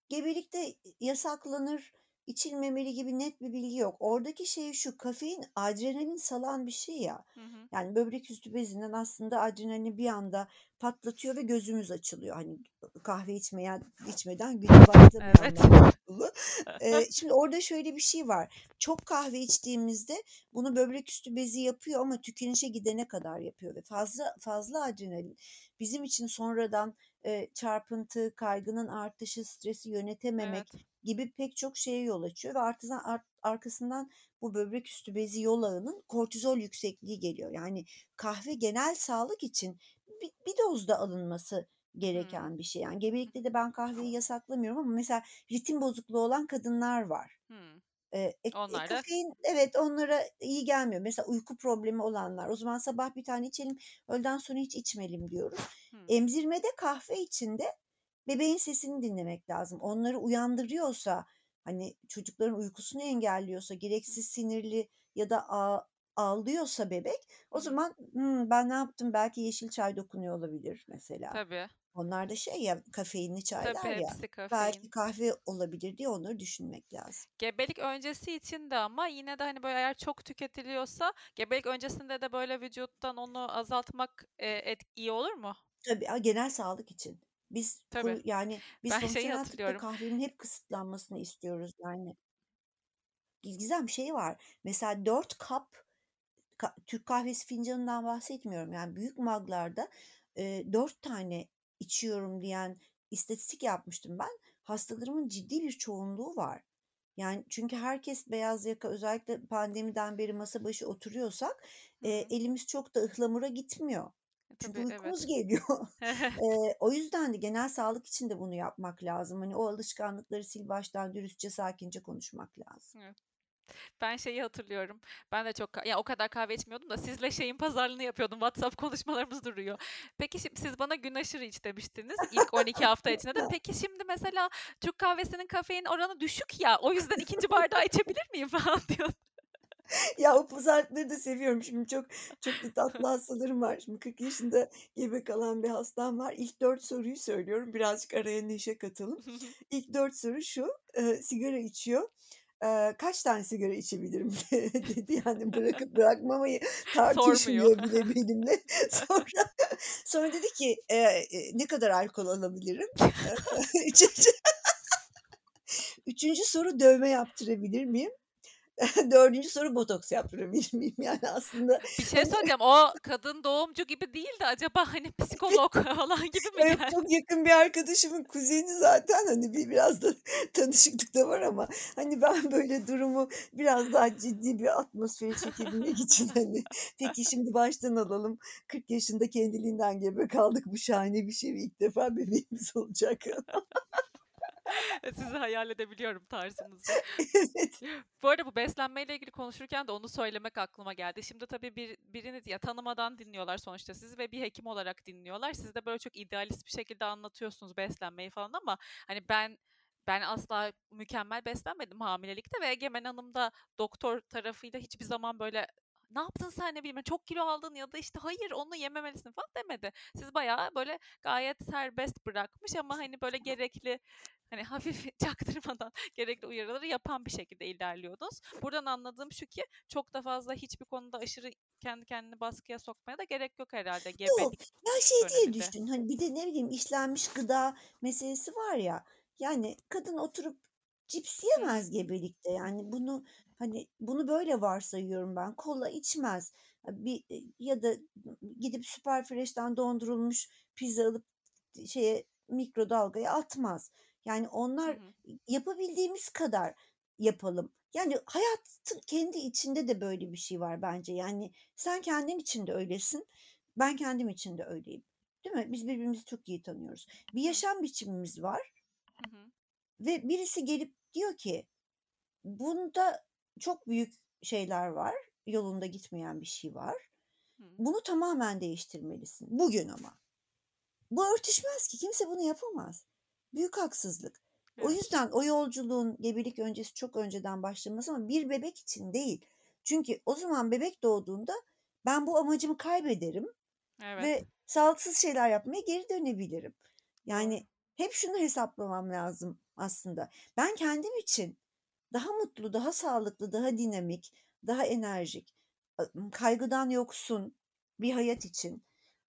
gebelikte yasaklanır, içilmemeli gibi net bir bilgi yok. Oradaki şey şu, kafein adrenalin salan bir şey ya.
Hı hı.
Yani böbrek üstü bezinden aslında adrenalini bir anda patlatıyor ve gözümüz açılıyor. Hani kahve içmeyen içmeden güne başlamayanlar
Evet.
Eee, şimdi orada şöyle bir şey var. Çok kahve içtiğimizde bunu böbrek üstü bezi yapıyor ama tükenişe gidene kadar yapıyor ve fazla fazla adrenalin bizim için sonradan eee, çarpıntı, kaygının artışı, stresi yönetememek
Evet.
Gibi pek çok şeye yol açıyor ve artıdan art- arkasından bu böbrek üstü bezi yol ağının kortizol yüksekliği geliyor. Yani kahve genel sağlık için bir, bir dozda alınması
Hmm.
gereken bir şey. Yani gebelikte de ben kahveyi yasaklamıyorum ama mesela ritim bozukluğu olan kadınlar var.
Hmm.
E, e, e,
da
kafein evet onlara iyi gelmiyor. Mesela uyku problemi olanlar. O zaman sabah bir tane içelim, öğleden sonra hiç içmeyelim diyoruz.
Hmm.
Emzirmede kahve içinde bebeğin sesini dinlemek lazım. Onları uyandırıyorsa, hani çocukların uykusunu engelliyorsa, gereksiz sinirli ya da ağ- ağlıyorsa bebek, o zaman "Hmm, ben ne yaptım? Belki yeşil çay dokunuyor olabilir mesela.
Tabii.
Onlar da şey ya kafeinli
Tabii
çaylar ya.
hepsi
Belki
kafein.
kahve olabilir diye onları düşünmek lazım.
Gebelik öncesi için de ama yine de hani böyle eğer çok tüketiliyorsa gebelik öncesinde de böyle vücuttan onu azaltmak e, et, iyi olur mu?
Tabii genel sağlık için. Biz
Tabii.
yani biz
Ben şeyi
fonksiyonel tıpta
hatırlıyorum.
kahvenin hep kısıtlanmasını istiyoruz yani. Gizem şey var. Mesela 4 kap ka- Türk kahvesi fincanından bahsetmiyorum. Yani büyük maglarda e, 4 tane içiyorum diyen istatistik yapmıştım ben. Hastalarımın ciddi bir çoğunluğu var. Yani çünkü herkes beyaz yaka özellikle pandemiden beri masa başı oturuyorsak e, elimiz çok da ıhlamura gitmiyor.
E,
Çünkü
Tabii
uykumuz
evet.
geliyor. Eee, o yüzden de genel sağlık için de bunu yapmak lazım. Hani o alışkanlıkları sil baştan dürüstçe, sakince konuşmak lazım.
Evet. Ben şeyi hatırlıyorum. Ben de çok ya o kadar kahve içmiyordum da sizle şeyin pazarlığını yapıyordum. WhatsApp konuşmalarımız duruyor. Peki şimdi siz bana gün aşırı iç demiştiniz ilk 12 hafta içinde de. Peki şimdi mesela Türk kahvesinin kafein oranı düşük ya. O yüzden ikinci bardağı içebilir miyim falan diyor.
Ya o pazarlıkları da seviyorum. Şimdi çok çok da tatlı hastalarım var. Şimdi 40 yaşında gebe kalan bir hastam var. İlk dört soruyu söylüyorum. Birazcık araya neşe katalım. İlk dört soru şu. e, sigara içiyor. E, kaç tane sigara içebilirim dedi. Yani bırakıp bırakmamayı tartışmıyor bile benimle. Sonra sonra dedi ki e, e, ne kadar alkol alabilirim? Üçüncü soru dövme yaptırabilir miyim? Dördüncü soru botoks yaptırabilir miyim? Yani aslında
Bir şey söyleyeceğim. O kadın doğumcu gibi değil de acaba hani psikolog falan gibi mi
Evet çok yakın bir arkadaşımın kuzeni zaten hani bir biraz da tanışıklık da var ama hani ben böyle durumu biraz daha ciddi bir atmosfere çekebilmek için hani peki şimdi baştan alalım 40 yaşında kendiliğinden gebe kaldık bu şahane bir şey ilk defa bebeğimiz olacak.
Sizi hayal edebiliyorum tarzınızı.
evet.
Bu arada bu beslenmeyle ilgili konuşurken de onu söylemek aklıma geldi. Şimdi tabii bir, birini ya tanımadan dinliyorlar sonuçta sizi ve bir hekim olarak dinliyorlar. Siz de böyle çok idealist bir şekilde anlatıyorsunuz beslenmeyi falan ama hani ben ben asla mükemmel beslenmedim hamilelikte ve Egemen Hanım da doktor tarafıyla hiçbir zaman böyle ne yaptın sen ne bileyim çok kilo aldın ya da işte hayır onu yememelisin falan demedi. Siz bayağı böyle gayet serbest bırakmış ama hani böyle gerekli hani hafif çaktırmadan gerekli uyarıları yapan bir şekilde ilerliyordunuz. Buradan anladığım şu ki çok da fazla hiçbir konuda aşırı kendi kendini baskıya sokmaya da gerek yok herhalde
Yok
gebelik
ya şey diye
döneminde.
düşün hani bir de ne bileyim işlenmiş gıda meselesi var ya yani kadın oturup cips yemez gebelikte yani bunu hani bunu böyle varsayıyorum ben kola içmez bir ya da gidip süper fresh'ten dondurulmuş pizza alıp şeye mikrodalgaya atmaz yani
Hı
onlar
hı.
yapabildiğimiz kadar yapalım yani hayatın kendi içinde de böyle bir şey var bence yani sen kendin için de öylesin ben kendim için de öyleyim. Değil mi? Biz birbirimizi çok iyi tanıyoruz. Bir
Hı.
yaşam biçimimiz var
Hı hı.
ve birisi gelip diyor ki bunda çok büyük şeyler var. Yolunda gitmeyen bir şey var. Bunu tamamen değiştirmelisin. Bugün ama. Bu örtüşmez ki. Kimse bunu yapamaz. Büyük haksızlık. O yüzden o yolculuğun gebelik öncesi çok önceden başlaması ama bir bebek için değil. Çünkü o zaman bebek doğduğunda ben bu amacımı kaybederim
Evet.
ve sağlıksız şeyler yapmaya geri dönebilirim. Yani hep şunu hesaplamam lazım aslında. Ben kendim için daha mutlu, daha sağlıklı, daha dinamik, daha enerjik, kaygıdan yoksun bir hayat için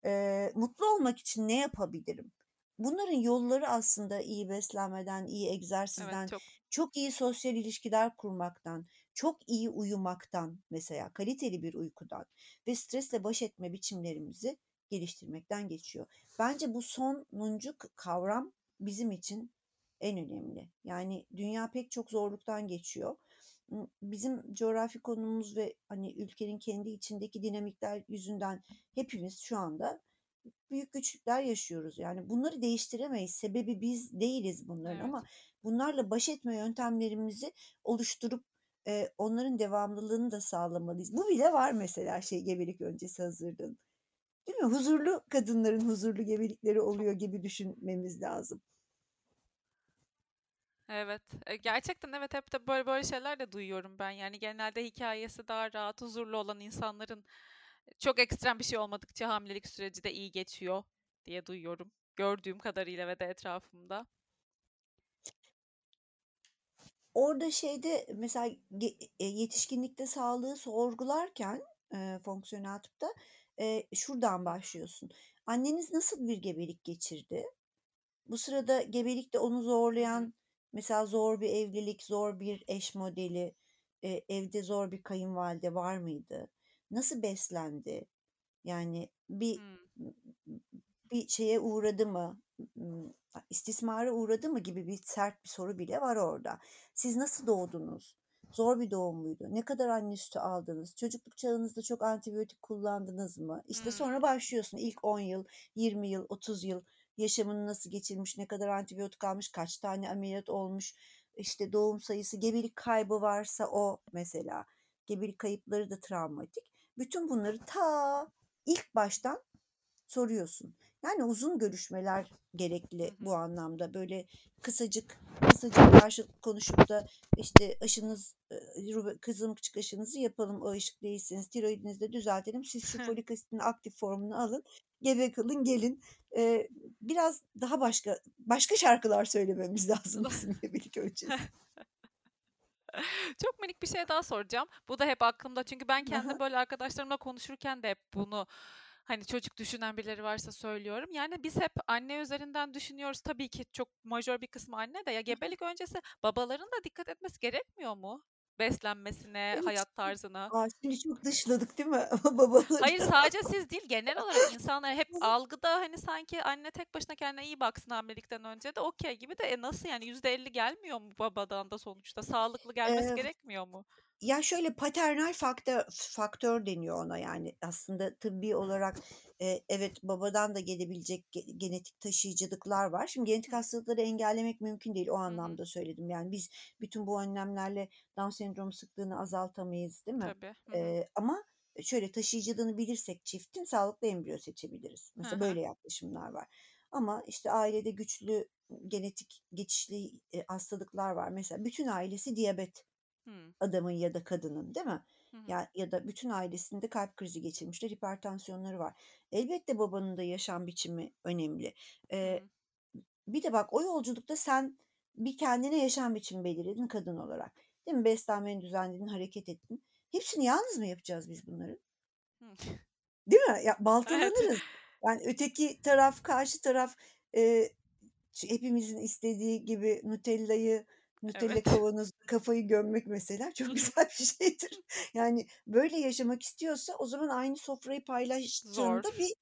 Eee, mutlu olmak için ne yapabilirim? Bunların yolları aslında iyi beslenmeden, iyi
Evet,
egzersizden,
çok.
çok iyi sosyal ilişkiler kurmaktan, çok iyi uyumaktan mesela kaliteli bir uykudan ve stresle baş etme biçimlerimizi geliştirmekten geçiyor. Bence bu sonuncu kavram bizim için en önemli. Yani dünya pek çok zorluktan geçiyor. Bizim coğrafi konumumuz ve, hani, ülkenin kendi içindeki dinamikler yüzünden hepimiz şu anda büyük güçlükler yaşıyoruz. Yani bunları değiştiremeyiz. Sebebi biz değiliz bunların
Evet.
ama bunlarla baş etme yöntemlerimizi oluşturup, eee, onların devamlılığını da sağlamalıyız. Bu bile var mesela şey gebelik öncesi hazırlığın. Değil mi? Huzurlu kadınların huzurlu gebelikleri oluyor gibi düşünmemiz lazım.
Evet. Eee, gerçekten evet, hep de böyle böyle şeyler de duyuyorum ben. Yani genelde hikâyesi daha rahat, huzurlu olan insanların çok ekstrem bir şey olmadıkça hamilelik süreci de iyi geçiyor diye duyuyorum. Gördüğüm kadarıyla ve de etrafımda.
Orada şeyde mesela eee, yetişkinlikte sağlığı sorgularken, eee, fonksiyonel tıpta, eee, şuradan başlıyorsun. Anneniz nasıl bir gebelik geçirdi? Bu sırada gebelikte onu zorlayan mesela zor bir evlilik, zor bir eş modeli, eee, evde zor bir kayınvalide var mıydı? Nasıl beslendi? Yani bir
Hımm.
bir şeye uğradı mı? İstismara uğradı mı gibi bir sert bir soru bile var orada. Siz nasıl doğdunuz? Zor bir doğum muydu? Ne kadar anne sütü aldınız? Çocukluk çağınızda çok antibiyotik kullandınız mı? İşte sonra
Hımm.
başlıyorsun ilk 10 yıl, 20 yıl, 30 yıl yaşamını nasıl geçirmiş, ne kadar antibiyotik almış, kaç tane ameliyat olmuş, işte doğum sayısı, gebelik kaybı varsa o mesela. Gebelik kayıpları da travmatik. Bütün bunları ta ilk baştan soruyorsun. Yani uzun görüşmeler gerekli bu anlamda. Böyle kısacık kısacık karşılıklı konuşup da işte aşınız, rube kızamıkçık aşınızı yapalım, bağışıklı değilsiniz, tiroidinizi de düzeltelim, siz şu folik asitin aktif formunu alın, gebe kalın, gelin. Eee, biraz daha başka başka şarkılar söylememiz lazım bizim gebelik öncesi.
Çok minik bir şey daha soracağım. Bu da hep aklımda çünkü ben
hı.
böyle arkadaşlarımla konuşurken de hep bunu, hani, çocuk düşünen birileri varsa söylüyorum. Yani biz hep anne üzerinden düşünüyoruz. Tabii ki çok majör bir kısmı anne de. Ya gebelik öncesi babaların da dikkat etmesi gerekmiyor mu? Beslenmesine,
Evet,
hayat tarzına.
A, şimdi çok dışladık değil mi babaları?
Hayır, sadece siz değil, genel olarak insanlar hep algıda, hani, sanki anne tek başına kendine iyi baksın hamilelikten önce de okay gibi de, e, nasıl yani %50 gelmiyor mu babadan da sonuçta? Sağlıklı gelmesi
Eee
gerekmiyor mu?
Ya, şöyle, paternal faktör faktör deniyor ona, yani, aslında tıbbi olarak, eee, evet, babadan da gelebilecek ge genetik taşıyıcılıklar var. Şimdi genetik hastalıkları engellemek mümkün değil, o
Hı hı.
anlamda söyledim. Yani, biz bütün bu önlemlerle Down sendromu sıklığını azaltamayız, değil mi?
Tabii. Hı hı.
Eee, ama şöyle, taşıyıcılığını bilirsek çiftin sağlıklı embriyo seçebiliriz.
Hı
Mesela
hı.
böyle yaklaşımlar var. Ama, işte, ailede güçlü genetik geçişli, eee, hastalıklar var. Mesela bütün ailesi diyabet Adamın ya da kadının, değil mi?
Hı.
Ya ya da bütün ailesinde kalp krizi geçirmişler, hipertansiyonları var. Elbette babanın da yaşam biçimi önemli. Eee,
Hımm.
bir de bak o yolculukta sen bir kendine yaşam biçimi belirledin kadın olarak. Değil mi? Beslenmeni düzenledin, hareket ettin. Hepsini yalnız mı yapacağız biz bunların?
Hıh.
Değil mi? Ya, baltalanırız. Yani öteki taraf, karşı taraf, ç hepimizin istediği gibi Nutella'yı Nutella
Evet.
kavanozuna kafayı gömmek mesela çok güzel bir şeydir. Yani böyle yaşamak istiyorsa o zaman aynı sofrayı
Zor.
paylaştığında bir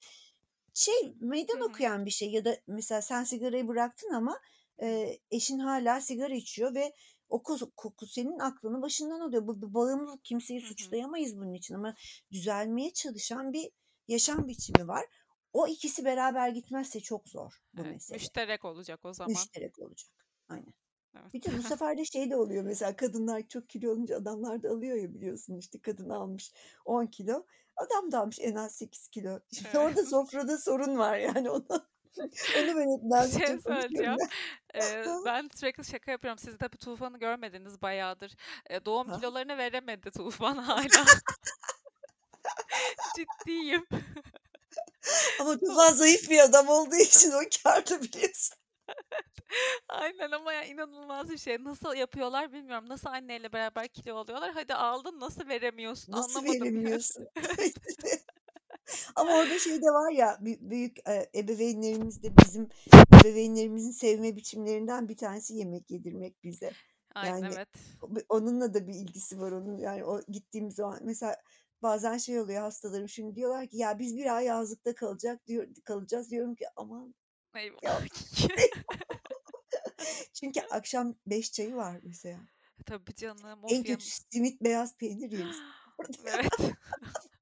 şey, meydan
hı.
okuyan bir şey ya da mesela sen sigarayı bıraktın ama, eee, eşin hâlâ sigara içiyor ve o koku senin aklını başından alıyor. Bu bir bağımlılık, kimseyi
Hı hı.
suçlayamayız bunun için ama düzelmeye çalışan bir yaşam biçimi var. O ikisi beraber gitmezse çok zor bu
Evet,
mesele.
müşterek olacak o zaman.
Müşterek olacak. Aynen.
Evet.
Bir de bu sefer de şey de oluyor mesela kadınlar çok kilo alınca adamlar da alıyor ya biliyorsun işte kadın almış 10 kilo, adam da almış en az 8 kilo. Şimdi
Evet.
orada sofrada sorun var yani onu onu ben hep
Bir şey
konuşuyorum
söyleyeceğim. Eee, ben sürekli şaka yapıyorum. Siz tabii Tufan'ı görmediniz bayağıdır. Eee, doğum
Ha
kilolarını veremedi Tufan hâlâ. Ciddiyim.
Ama
Tu
Tufan zayıf bir adam olduğu için o kârda biliyorsun.
Aynen ama ya inanılmaz bir şey. Nasıl yapıyorlar bilmiyorum. Nasıl anneyle beraber kilo alıyorlar? Hadi aldın nasıl veremiyorsun
Nasıl
anlamadım
veremiyorsun? Ama orada şey de var ya bü büyük, eee, ebeveynlerimiz de bizim ebeveynlerimizin sevme biçimlerinden bir tanesi yemek yedirmek bize.
Aynen,
Yani
evet.
o bi onunla da bir ilgisi var onun. Yani o gittiğimiz zaman mesela bazen şey oluyor hastalarım şimdi diyorlar ki "Ya biz 1 ay yazlıkta kalacak diyor kalacağız." Diyorum ki "Aman."
Eyvah.
Çünkü akşam 5 çayı var mesela.
Tabii canım,
En
of
kötüsü simit, beyaz peynir yeriz.
Evet.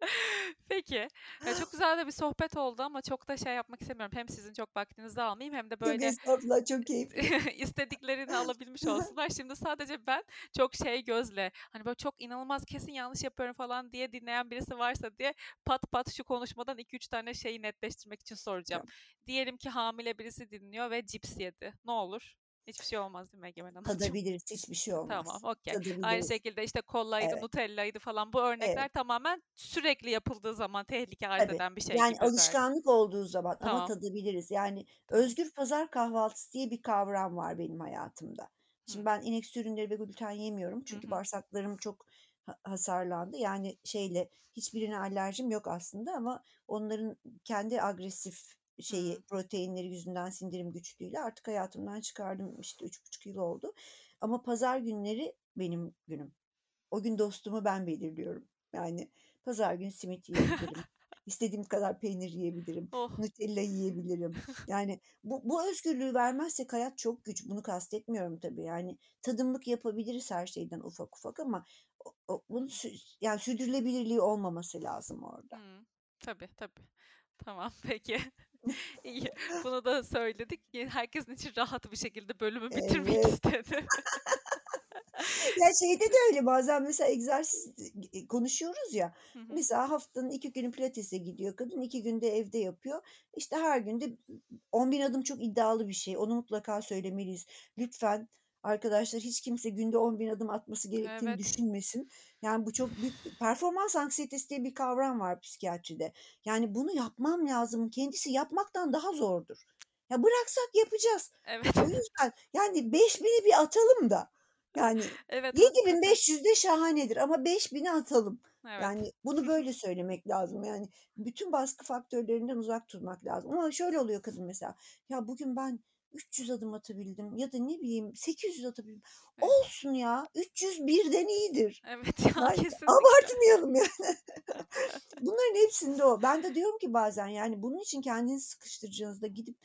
Peki. Ya, çok güzel de bir sohbet oldu ama çok da şey yapmak istemiyorum. Hem sizin çok vaktinizi almayayım hem de böyle
estağfurullah çok keyifli.
istediklerini alabilmiş olsunlar. Şimdi sadece ben çok şey gözle, hani, böyle çok inanılmaz kesin yanlış yapıyorum falan diye dinleyen birisi varsa diye pat pat şu konuşmadan 2-3 tane şeyi netleştirmek için soracağım. Diyelim ki hamile birisi dinliyor ve cips yedi. Ne olur? Hiçbir şey olmaz değil mi Egemen Hanımcığım?
Tadabiliriz, hiçbir şey
Tamam,
olmaz.
okay. Aynı
Tadabiliriz.
şekilde, işte, kolaydı,
Evet.
nutella'ydı falan bu örnekler
Evet.
tamamen sürekli yapıldığı zaman tehlike arz eden bir şey
Yani alışkanlık olduğu zaman ama
Tamam.
tadabiliriz. Yani
Tamam.
özgür pazar kahvaltısı diye bir kavram var benim hayatımda. Şimdi
Hıı.
ben inek ürünleri ve gluten yemiyorum
Hı
çünkü
hı.
bağırsaklarım çok ha hasarlandı. Yani şeyle hiçbirine alerjim yok aslında ama onların kendi agresif şeyi,
Hıı.
proteinleri yüzünden sindirim güçlüğüyle artık hayatımdan çıkardım. İşte 3,5 yıl oldu. Ama pazar günleri benim günüm. O gün dostumu ben belirliyorum. Yani pazar günü simit yiyebilirim. İstediğim kadar peynir yiyebilirim.
Oh.
Nutella yiyebilirim. Yani bu bu özgürlüğü vermezsek hayat çok güç. Bunu kastetmiyorum tabii. Yani tadımlık yapabiliriz her şeyden ufak ufak ama o o bunun yani sürdürülebilirliği olmaması lazım orada.
Hıı. Tabii, tabii. Tamam, peki. İyi. Bunu da söyledik. Herkesin için rahat bir şekilde bölümü bitirmek
Evet.
istedim.
Ya, şeyde de öyle bazen mesela egzersiz eee, konuşuyoruz ya.
Hı hı.
Mesela haftanın 2 günü pilatese gidiyor kadın, 2 gün de evde yapıyor. İşte her gün de 10.000 adım çok iddialı bir şey. Onu mutlaka söylemeliyiz. Lütfen arkadaşlar hiç kimse günde 10.000 adım atması gerektiğini
Evet.
düşünmesin. Yani bu çok büyük performans anksiyetesi diye bir kavram var psikiyatride. Yani bunu yapmam lazımın kendisi yapmaktan daha zordur. Ya, bıraksak yapacağız.
Evet.
O yüzden yani 5.000'i bir atalım da. Yani
Evet,
7.500 de şahanedir ama 5.000'i atalım.
Evet.
Yani bunu böyle söylemek lazım. Yani bütün baskı faktörlerinden uzak durmak lazım. Ama şöyle oluyor kadın mesela. Ya, bugün ben 300 adım atabildim ya da ne bileyim 800 atabildim.
Evet.
Olsun ya 300 1'den iyidir.
Evet ya,
Yani
kesinlikle.
abartmayalım yani. Bunların hepsinde o. Ben de diyorum ki bazen yani bunun için kendinizi sıkıştıracağınızda gidip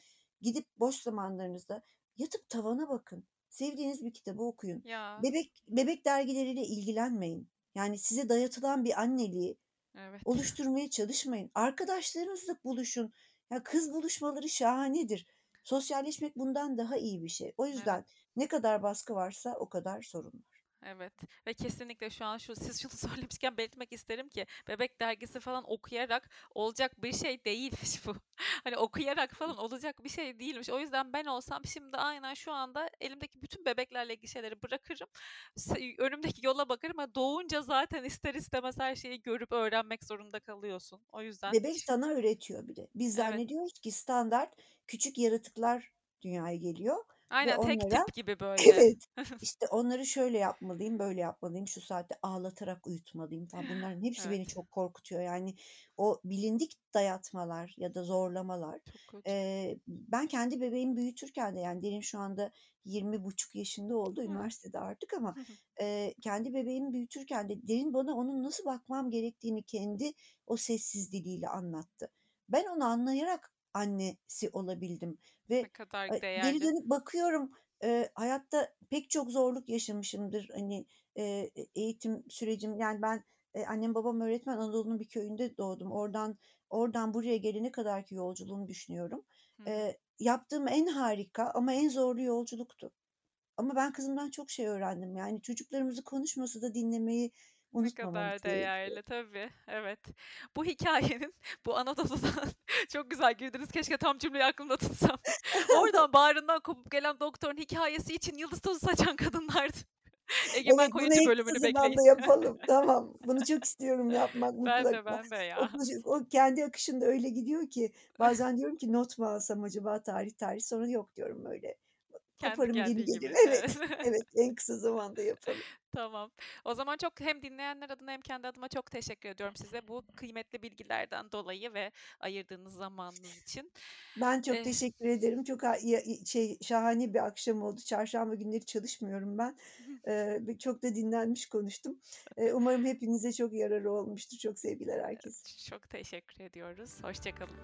gidip boş zamanlarınızda yatıp tavana bakın. Sevdiğiniz bir kitabı okuyun.
Ya.
Bebek bebek dergileriyle ilgilenmeyin. Yani size dayatılan bir anneliği
Evet.
oluşturmaya çalışmayın. Arkadaşlarınızla buluşun. Ya, kız buluşmaları şahanedir. Sosyalleşmek bundan daha iyi bir şey. O
Evet.
yüzden ne kadar baskı varsa o kadar sorun var.
Evet ve kesinlikle şu an şu siz şunu söylemişken belirtmek isterim ki bebek dergisi falan okuyarak olacak bir şey değilmiş bu. Hani okuyarak falan olacak bir şey değilmiş. O yüzden ben olsam şimdi aynen şu anda elimdeki bütün bebeklerle ilgili şeyleri bırakırım. Önümdeki yola bakarım ama doğunca zaten ister istemez her şeyi görüp öğrenmek zorunda kalıyorsun. O yüzden
Bebek sana öğretiyor bir de. Biz
Evet.
zannediyoruz ki standart küçük yaratıklar dünyaya geliyor ve
Aynen tek
onlara
tip gibi böyle.
Evet. İşte onları şöyle yapmalıyım, böyle yapmalıyım, şu saatte ağlatarak uyutmalıyım falan. Bunların hepsi beni
Evet.
çok korkutuyor. Yani o bilindik dayatmalar ya da zorlamalar.
Çok kötü.
Eee, ben kendi bebeğimi büyütürken de yani Derin şu anda 20,5 yaşında oldu.
Hı.
Üniversitede artık ama,
Hı hı.
eee, kendi bebeğimi büyütürken de Derin bana onun nasıl bakmam gerektiğini kendi o sessiz diliyle anlattı. Ben onu anlayarak annesi olabildim
Ne
ve,
kadar
eee, geri
değerli.
dönüp bakıyorum, eee, hayatta pek çok zorluk yaşamışımdır. Hani, eee, e eğitim sürecim yani ben, eee, annem babam öğretmen, Anadolu'nun bir köyünde doğdum. Oradan oradan buraya gelene kadarki yolculuğumu düşünüyorum.
Hı hı.
Eee, yaptığım en harika ama en zorlu yolculuktu. Ama ben kızımdan çok şey öğrendim. Yani çocuklarımızı konuşmasa da dinlemeyi
Ne
unutmamamız
kadar değerli tabii. Evet. Bu hikâyenin bu Anadolu'dan çok güzel girdiniz. Keşke tam cümleyi aklımda tutsam. Oradan bağrından kopup gelen doktorun hikâyesi için yıldız tozu saçan kadınlardı. Egemen
Evet, en
bölümünü bekleyin.
zamanda yapalım. Tamam. Bunu çok istiyorum yapmak
Ben de,
mutlaka.
ben de
O
ya.
koşu o kendi akışında öyle gidiyor ki bazen diyorum ki not mu alsam acaba tarih tarih sonra yok diyorum öyle.
Kendi
Koparım
geldiği
gibi
gibi.
Evet,
Evet.
en kısa zamanda yapalım.
Tamam. O zaman çok hem dinleyenler adına hem kendi adıma çok teşekkür ediyorum size bu kıymetli bilgilerden dolayı ve ayırdığınız zamanınız için.
Ben çok
Eee
teşekkür ederim. Çok şey, şahane bir akşam oldu. Çarşamba günleri çalışmıyorum ben. Ve çok da dinlenmiş konuştum. Eee, umarım hepinize çok yararı olmuştur. Çok sevgiler herkese.
Çok teşekkür ediyoruz. Hoşça kalın.